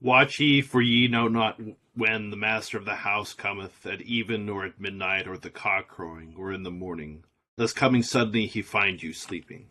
Watch ye, for ye know not when the master of the house cometh, at even, or at midnight, or at the cock crowing, or in the morning, lest coming suddenly he find you sleeping.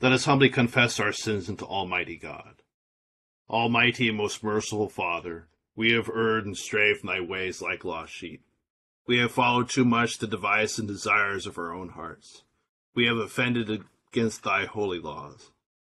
Let us humbly confess our sins unto Almighty God. Almighty and most merciful Father, we have erred and strayed from thy ways like lost sheep. We have followed too much the device and desires of our own hearts. We have offended against thy holy laws.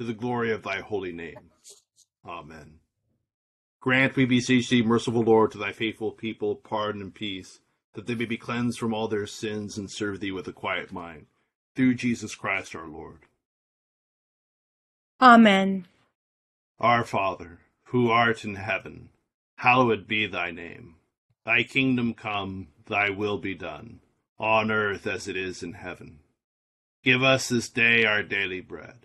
to the glory of thy holy name. Amen. Grant, we beseech thee, merciful Lord, to thy faithful people pardon and peace, that they may be cleansed from all their sins and serve thee with a quiet mind. Through Jesus Christ our Lord. Amen. Our Father, who art in heaven, hallowed be thy name. Thy kingdom come, thy will be done, on earth as it is in heaven. Give us this day our daily bread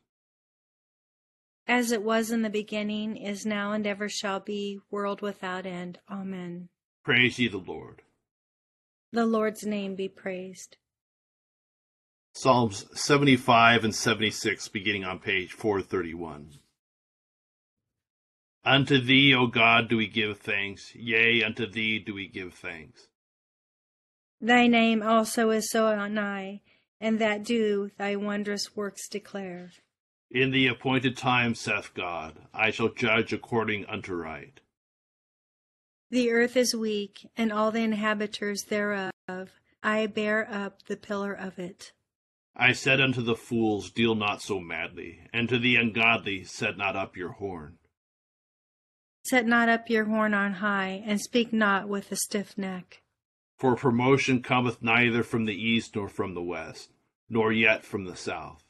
as it was in the beginning, is now, and ever shall be, world without end. Amen. Praise ye the Lord. The Lord's name be praised. Psalms 75 and 76, beginning on page 431. Unto thee, O God, do we give thanks, yea, unto thee do we give thanks. Thy name also is so nigh, and that do thy wondrous works declare. In the appointed time, saith God, I shall judge according unto right. The earth is weak, and all the inhabitants thereof. I bear up the pillar of it. I said unto the fools, Deal not so madly, and to the ungodly, Set not up your horn. Set not up your horn on high, and speak not with a stiff neck. For promotion cometh neither from the east nor from the west, nor yet from the south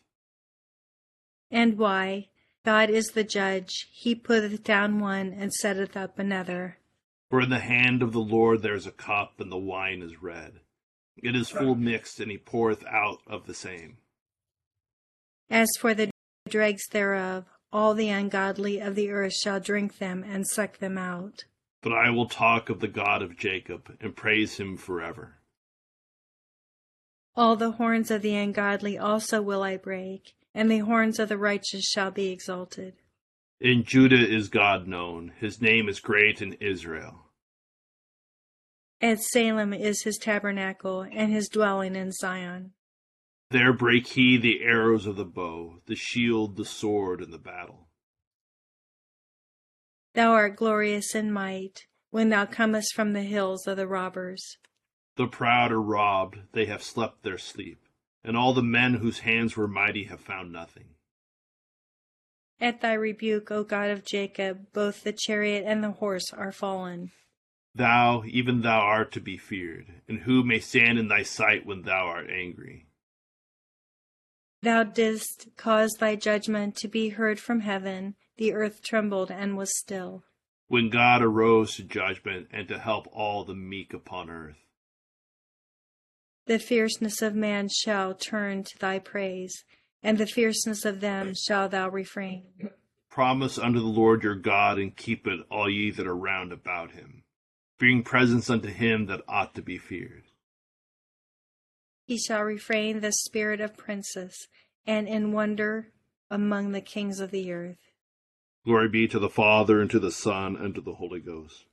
and why. God is the judge. He putteth down one and setteth up another. For in the hand of the Lord there is a cup, and the wine is red. It is full mixed, and he poureth out of the same. As for the dregs thereof, all the ungodly of the earth shall drink them and suck them out. But I will talk of the God of Jacob, and praise him forever. All the horns of the ungodly also will I break and the horns of the righteous shall be exalted. In Judah is God known, his name is great in Israel. At Salem is his tabernacle, and his dwelling in Zion. There break he the arrows of the bow, the shield, the sword, and the battle. Thou art glorious in might, when thou comest from the hills of the robbers. The proud are robbed, they have slept their sleep and all the men whose hands were mighty have found nothing. At thy rebuke, O God of Jacob, both the chariot and the horse are fallen. Thou, even thou art to be feared, and who may stand in thy sight when thou art angry? Thou didst cause thy judgment to be heard from heaven, the earth trembled and was still. When God arose to judgment and to help all the meek upon earth. The fierceness of man shall turn to thy praise, and the fierceness of them shall thou refrain. Promise unto the Lord your God, and keep it, all ye that are round about him. Bring presents unto him that ought to be feared. He shall refrain the spirit of princes, and in wonder among the kings of the earth. Glory be to the Father, and to the Son, and to the Holy Ghost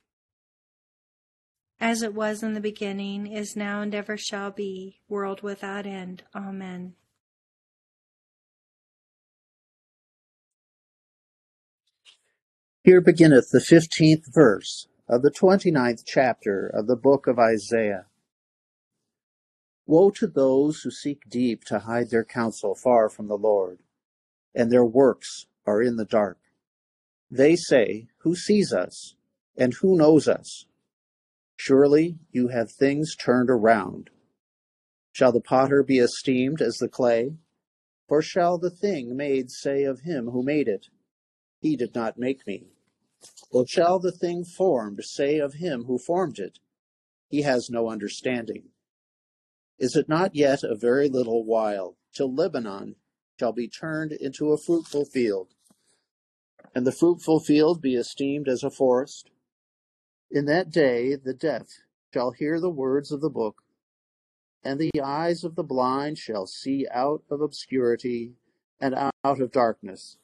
as it was in the beginning, is now, and ever shall be, world without end. Amen. Here beginneth the fifteenth verse of the twenty-ninth chapter of the book of Isaiah. Woe to those who seek deep to hide their counsel far from the Lord, and their works are in the dark. They say, Who sees us, and who knows us? Surely you have things turned around. Shall the potter be esteemed as the clay? Or shall the thing made say of him who made it, He did not make me? Or shall the thing formed say of him who formed it, He has no understanding? Is it not yet a very little while till Lebanon shall be turned into a fruitful field, and the fruitful field be esteemed as a forest? In that day the deaf shall hear the words of the book, and the eyes of the blind shall see out of obscurity and out of darkness.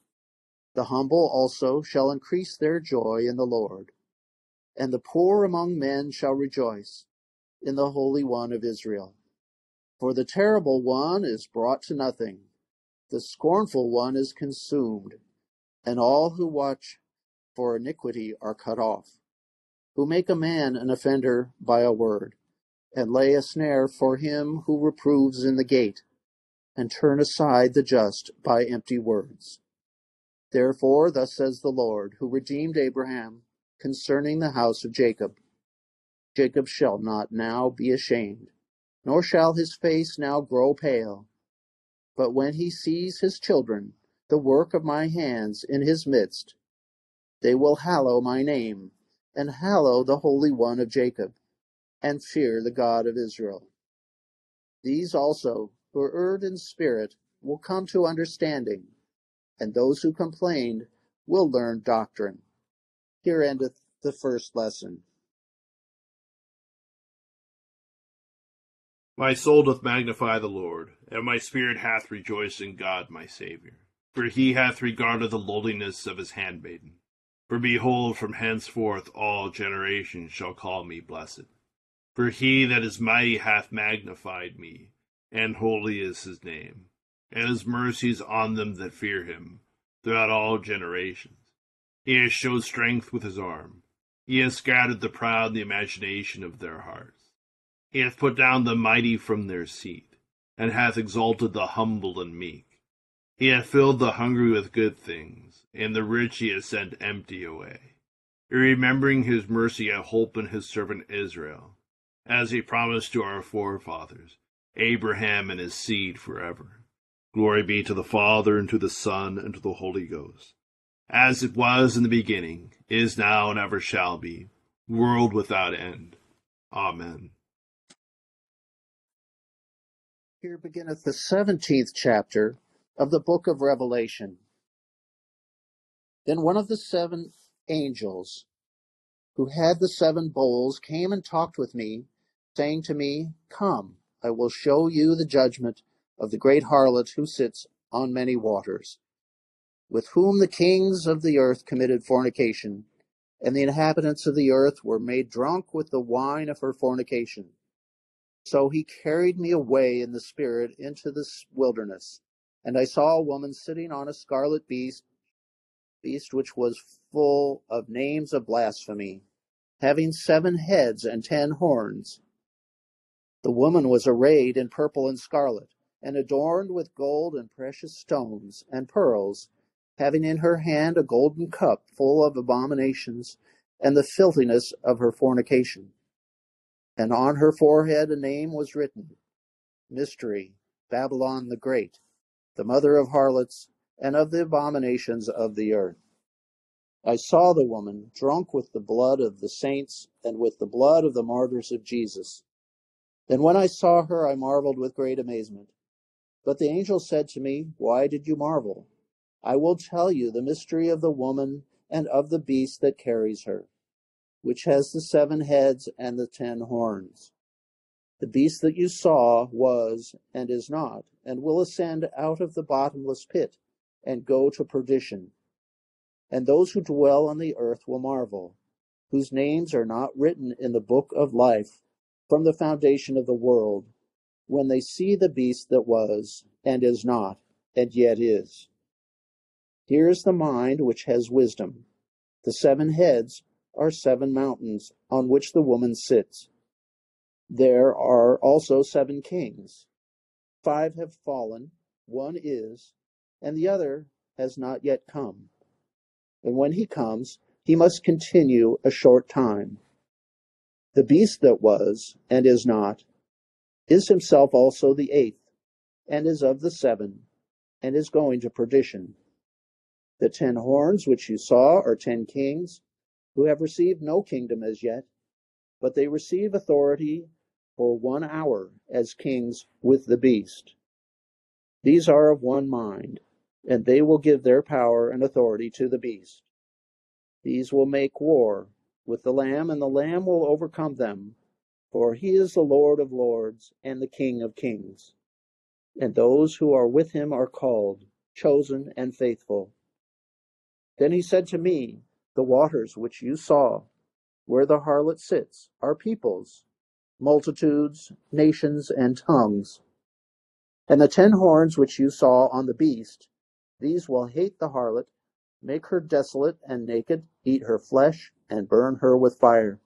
The humble also shall increase their joy in the Lord, and the poor among men shall rejoice in the Holy One of Israel. For the terrible one is brought to nothing, the scornful one is consumed, and all who watch for iniquity are cut off, who make a man an offender by a word, and lay a snare for him who reproves in the gate, and turn aside the just by empty words. Therefore, thus says the Lord, who redeemed Abraham concerning the house of Jacob Jacob shall not now be ashamed nor shall his face now grow pale. But when he sees his children, the work of my hands in his midst, they will hallow my name, and hallow the Holy One of Jacob, and fear the God of Israel. These also, who erred in spirit, will come to understanding, and those who complained will learn doctrine. Here endeth the first lesson. My soul doth magnify the Lord, and my spirit hath rejoiced in God my Saviour. For he hath regarded the lowliness of his handmaiden. For behold, from henceforth all generations shall call me blessed. For he that is mighty hath magnified me, and holy is his name, and his mercies on them that fear him, throughout all generations. He has showed strength with his arm. He has scattered the proud in the imagination of their hearts. He hath put down the mighty from their seat, and hath exalted the humble and meek. He hath filled the hungry with good things, and the rich he hath sent empty away. Remembering his mercy hope in his servant Israel, as he promised to our forefathers, Abraham and his seed forever. Glory be to the Father, and to the Son, and to the Holy Ghost, as it was in the beginning, is now, and ever shall be, world without end. Amen. Here beginneth the seventeenth chapter of the book of Revelation. Then one of the seven angels who had the seven bowls came and talked with me, saying to me, Come, I will show you the judgment of the great harlot who sits on many waters, with whom the kings of the earth committed fornication, and the inhabitants of the earth were made drunk with the wine of her fornication. So he carried me away in the spirit into the wilderness, and I saw a woman sitting on a scarlet beast, beast which was full of names of blasphemy, having seven heads and ten horns. The woman was arrayed in purple and scarlet, and adorned with gold and precious stones and pearls, having in her hand a golden cup full of abominations and the filthiness of her fornication and on her forehead a name was written Mystery, Babylon the Great, the mother of harlots and of the abominations of the earth. I saw the woman drunk with the blood of the saints and with the blood of the martyrs of Jesus. Then when I saw her, I marveled with great amazement. But the angel said to me, Why did you marvel? I will tell you the mystery of the woman and of the beast that carries her which has the seven heads and the ten horns. The beast that you saw was and is not, and will ascend out of the bottomless pit and go to perdition. And those who dwell on the earth will marvel, whose names are not written in the book of life from the foundation of the world, when they see the beast that was, and is not, and yet is. Here is the mind which has wisdom The seven heads are seven mountains on which the woman sits. There are also seven kings. Five have fallen, one is, and the other has not yet come. And when he comes, he must continue a short time. The beast that was, and is not, is himself also the eighth, and is of the seven, and is going to perdition. The ten horns which you saw are ten kings, who have received no kingdom as yet, but they receive authority for one hour as kings with the beast. These are of one mind, and they will give their power and authority to the beast. These will make war with the Lamb, and the Lamb will overcome them, for he is the Lord of lords and the King of kings. And those who are with him are called, chosen, and faithful. Then he said to me, The waters which you saw, where the harlot sits, are peoples, multitudes, nations, and tongues. And the ten horns which you saw on the beast, these will hate the harlot, make her desolate and naked, eat her flesh, and burn her with fire.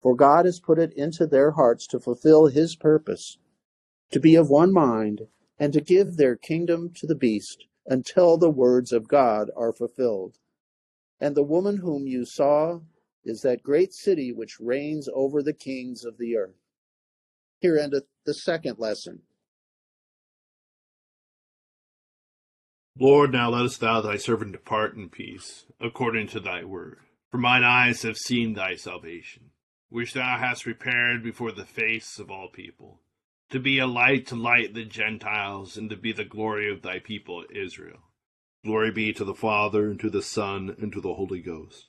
For God has put it into their hearts to fulfill his purpose, to be of one mind, and to give their kingdom to the beast until the words of God are fulfilled. And the woman whom you saw is that great city which reigns over the kings of the earth. Here endeth the second lesson. Lord, now lettest thou thy servant depart in peace, according to thy word. For mine eyes have seen thy salvation, which thou hast prepared before the face of all people to be a light to light the Gentiles, and to be the glory of thy people Israel. Glory be to the Father, and to the Son, and to the Holy Ghost,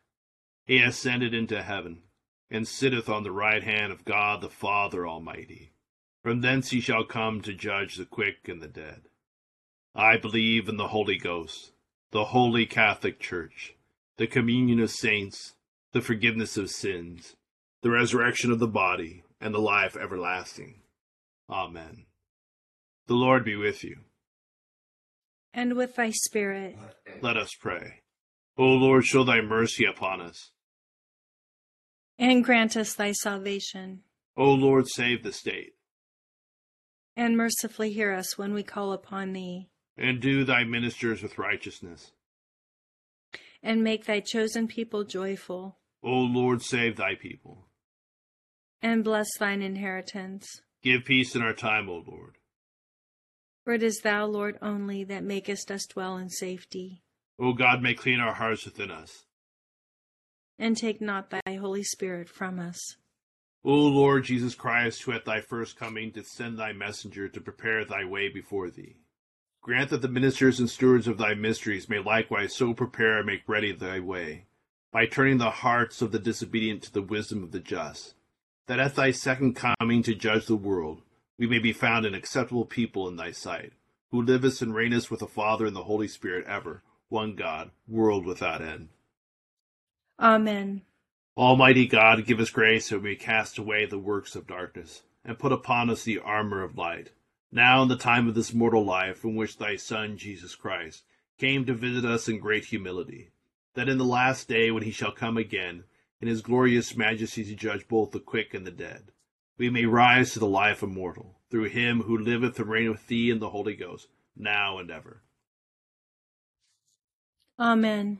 He ascended into heaven, and sitteth on the right hand of God the Father Almighty. From thence he shall come to judge the quick and the dead. I believe in the Holy Ghost, the holy Catholic Church, the communion of saints, the forgiveness of sins, the resurrection of the body, and the life everlasting. Amen. The Lord be with you. And with thy spirit. Let us pray. O Lord, show thy mercy upon us. And grant us thy salvation. O Lord, save the state. And mercifully hear us when we call upon thee. And do thy ministers with righteousness. And make thy chosen people joyful. O Lord, save thy people and bless thine inheritance. Give peace in our time, O Lord. For it is thou, Lord, only that makest us dwell in safety. O God, may clean our hearts within us. And take not thy Holy Spirit from us. O Lord Jesus Christ, who at thy first coming didst send thy messenger to prepare thy way before thee, grant that the ministers and stewards of thy mysteries may likewise so prepare and make ready thy way, by turning the hearts of the disobedient to the wisdom of the just that at thy second coming to judge the world, we may be found an acceptable people in thy sight, who livest and reignest with the Father and the Holy Spirit ever, one God, world without end. Amen. Almighty God, give us grace that we may cast away the works of darkness, and put upon us the armor of light, now in the time of this mortal life in which thy Son, Jesus Christ, came to visit us in great humility, that in the last day when he shall come again, in his glorious majesty to judge both the quick and the dead. We may rise to the life immortal, through him who liveth and reigneth with thee in the Holy Ghost, now and ever. Amen.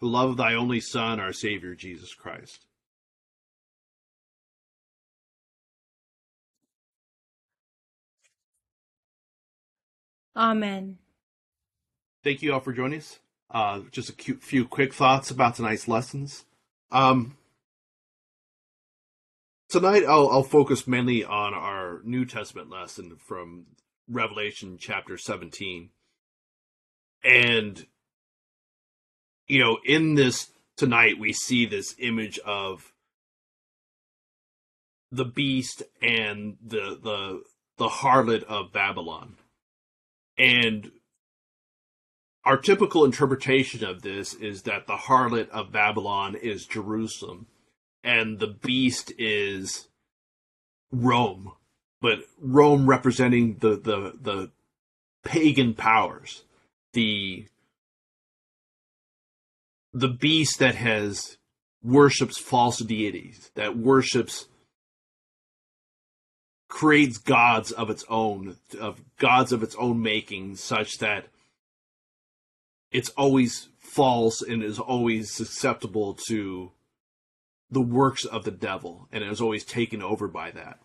the love thy only Son, our Savior, Jesus Christ. Amen. Thank you all for joining us. Uh, just a cute, few quick thoughts about tonight's lessons. Um, tonight, I'll, I'll focus mainly on our New Testament lesson from Revelation chapter 17. And, you know, in this tonight, we see this image of the beast and the, the, the harlot of Babylon. And our typical interpretation of this is that the harlot of Babylon is Jerusalem and the beast is Rome, but Rome representing the, the, the pagan powers, the, the beast that has worships false deities, that worships creates gods of its own, of gods of its own making, such that it's always false and is always susceptible to the works of the devil, and is always taken over by that.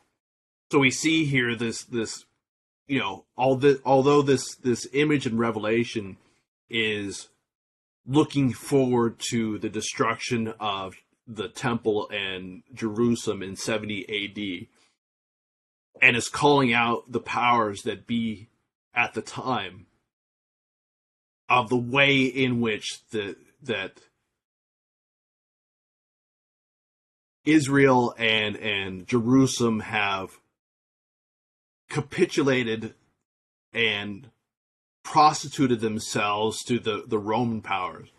So we see here this this you know all the although this this image in Revelation is looking forward to the destruction of the temple and Jerusalem in 70 AD and is calling out the powers that be at the time of the way in which the that Israel and and Jerusalem have capitulated and prostituted themselves to the, the Roman powers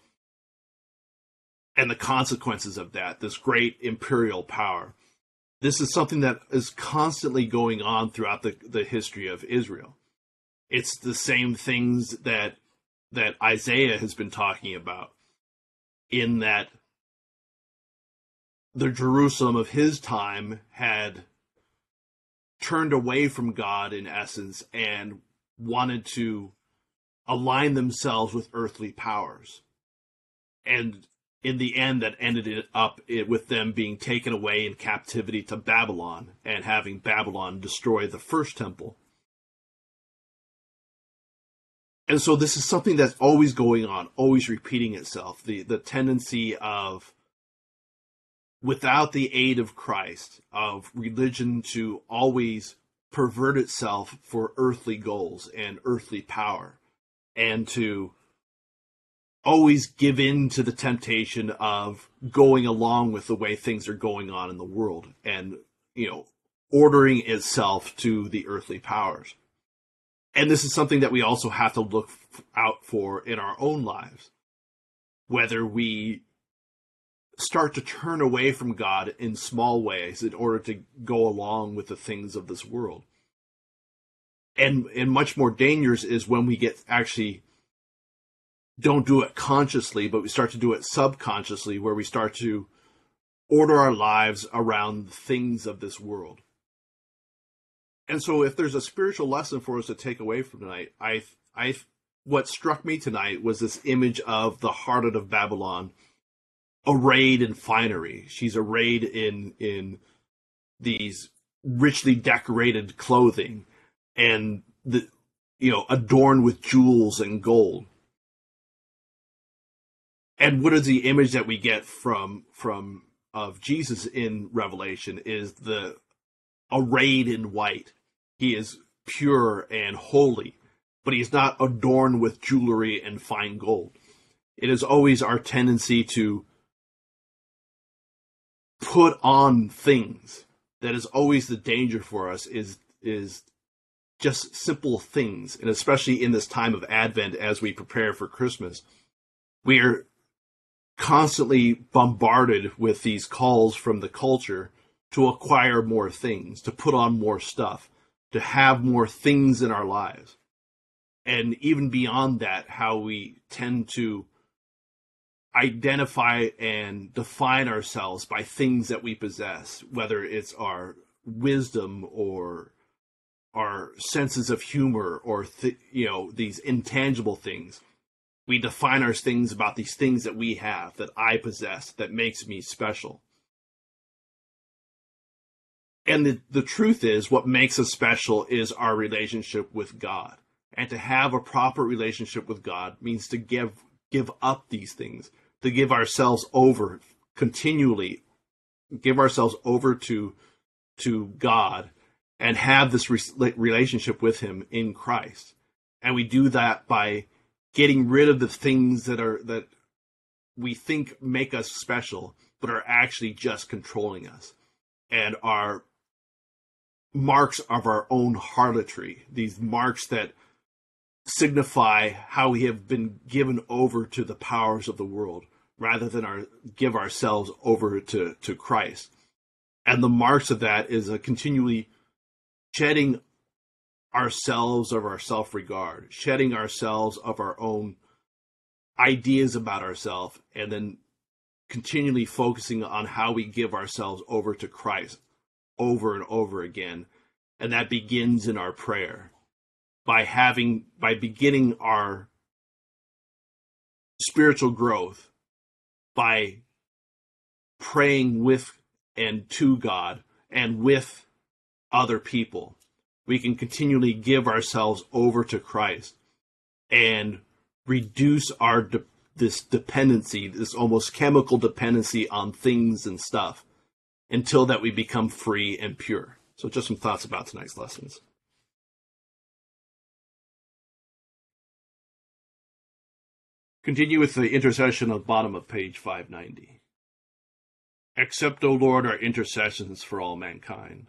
and the consequences of that, this great imperial power this is something that is constantly going on throughout the, the history of Israel. It's the same things that that Isaiah has been talking about in that the Jerusalem of his time had turned away from God in essence and wanted to align themselves with earthly powers. And in the end that ended up eh, with them being taken away in captivity to Babylon and having Babylon destroy the first temple. And so this is something that's always going on, always repeating itself. The the tendency of without the aid of Christ, of religion to always pervert itself for earthly goals and earthly power and to always give in to the temptation of going along with the way things are going on in the world and, you know, ordering itself to the earthly powers. And this is something that we also have to look out for in our own lives. Whether we start to turn away from God in small ways in order to go along with the things of this world. And and much more dangerous is when we get actually don't do it consciously, but we start to do it subconsciously, where we start to order our lives around things of this world. And so, if there's a spiritual lesson for us to take away from tonight, I, I, what struck me tonight was this image of the harlot of Babylon, arrayed in finery. She's arrayed in in these richly decorated clothing, and the you know adorned with jewels and gold and what is the image that we get from from of Jesus in Revelation is the arrayed in white. He is pure and holy, but he's not adorned with jewelry and fine gold. It is always our tendency to put on things. That is always the danger for us is is just simple things, and especially in this time of Advent as we prepare for Christmas, we are constantly bombarded with these calls from the culture to acquire more things, to put on more stuff, to have more things in our lives. And even beyond that, how we tend to identify and define ourselves by things that we possess, whether it's our wisdom or our senses of humor or th- you know these intangible things We define our things about these things that we have, that I possess, that makes me special. And the, the truth is, what makes us special is our relationship with God. And to have a proper relationship with God means to give give up these things, to give ourselves over continually, give ourselves over to to God, and have this re- relationship with Him in Christ. And we do that by getting rid of the things that are that we think make us special, but are actually just controlling us, and are marks of our own harlotry. These marks that signify how we have been given over to the powers of the world rather than our give ourselves over to, to Christ. And the marks of that is a continually shedding ourselves of our self regard, shedding ourselves of our own ideas about ourselves, and then continually focusing on how we give ourselves over to Christ over and over again. And that begins in our prayer by having by beginning our spiritual growth by praying with and to God and with other people. We can continually give ourselves over to Christ and reduce our de- this dependency, this almost chemical dependency on things and stuff until that we become free and pure. So just some thoughts about tonight's lessons. Continue with the intercession the bottom of page 590. Accept, O Lord, our intercessions for all mankind,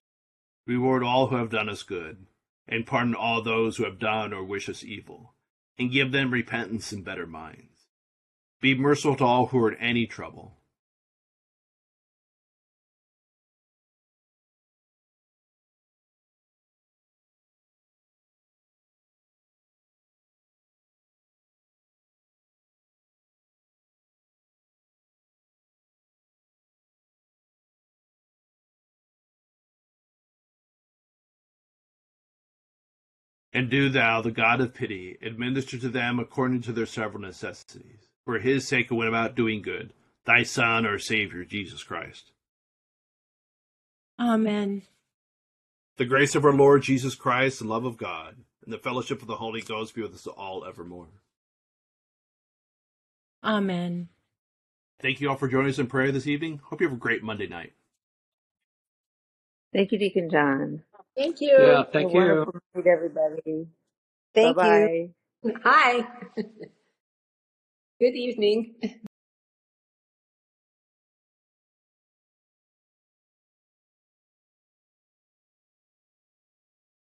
Reward all who have done us good, and pardon all those who have done or wish us evil, and give them repentance and better minds. Be merciful to all who are in any trouble And do thou, the God of pity, administer to them according to their several necessities, for his sake who went about doing good, thy Son, our Savior, Jesus Christ. Amen. The grace of our Lord Jesus Christ, and love of God, and the fellowship of the Holy Ghost be with us all evermore. Amen. Thank you all for joining us in prayer this evening. Hope you have a great Monday night. Thank you, Deacon John. Thank you. Yeah, thank a you. Wonderful night, everybody. Thank Bye-bye. you. Hi. Good evening.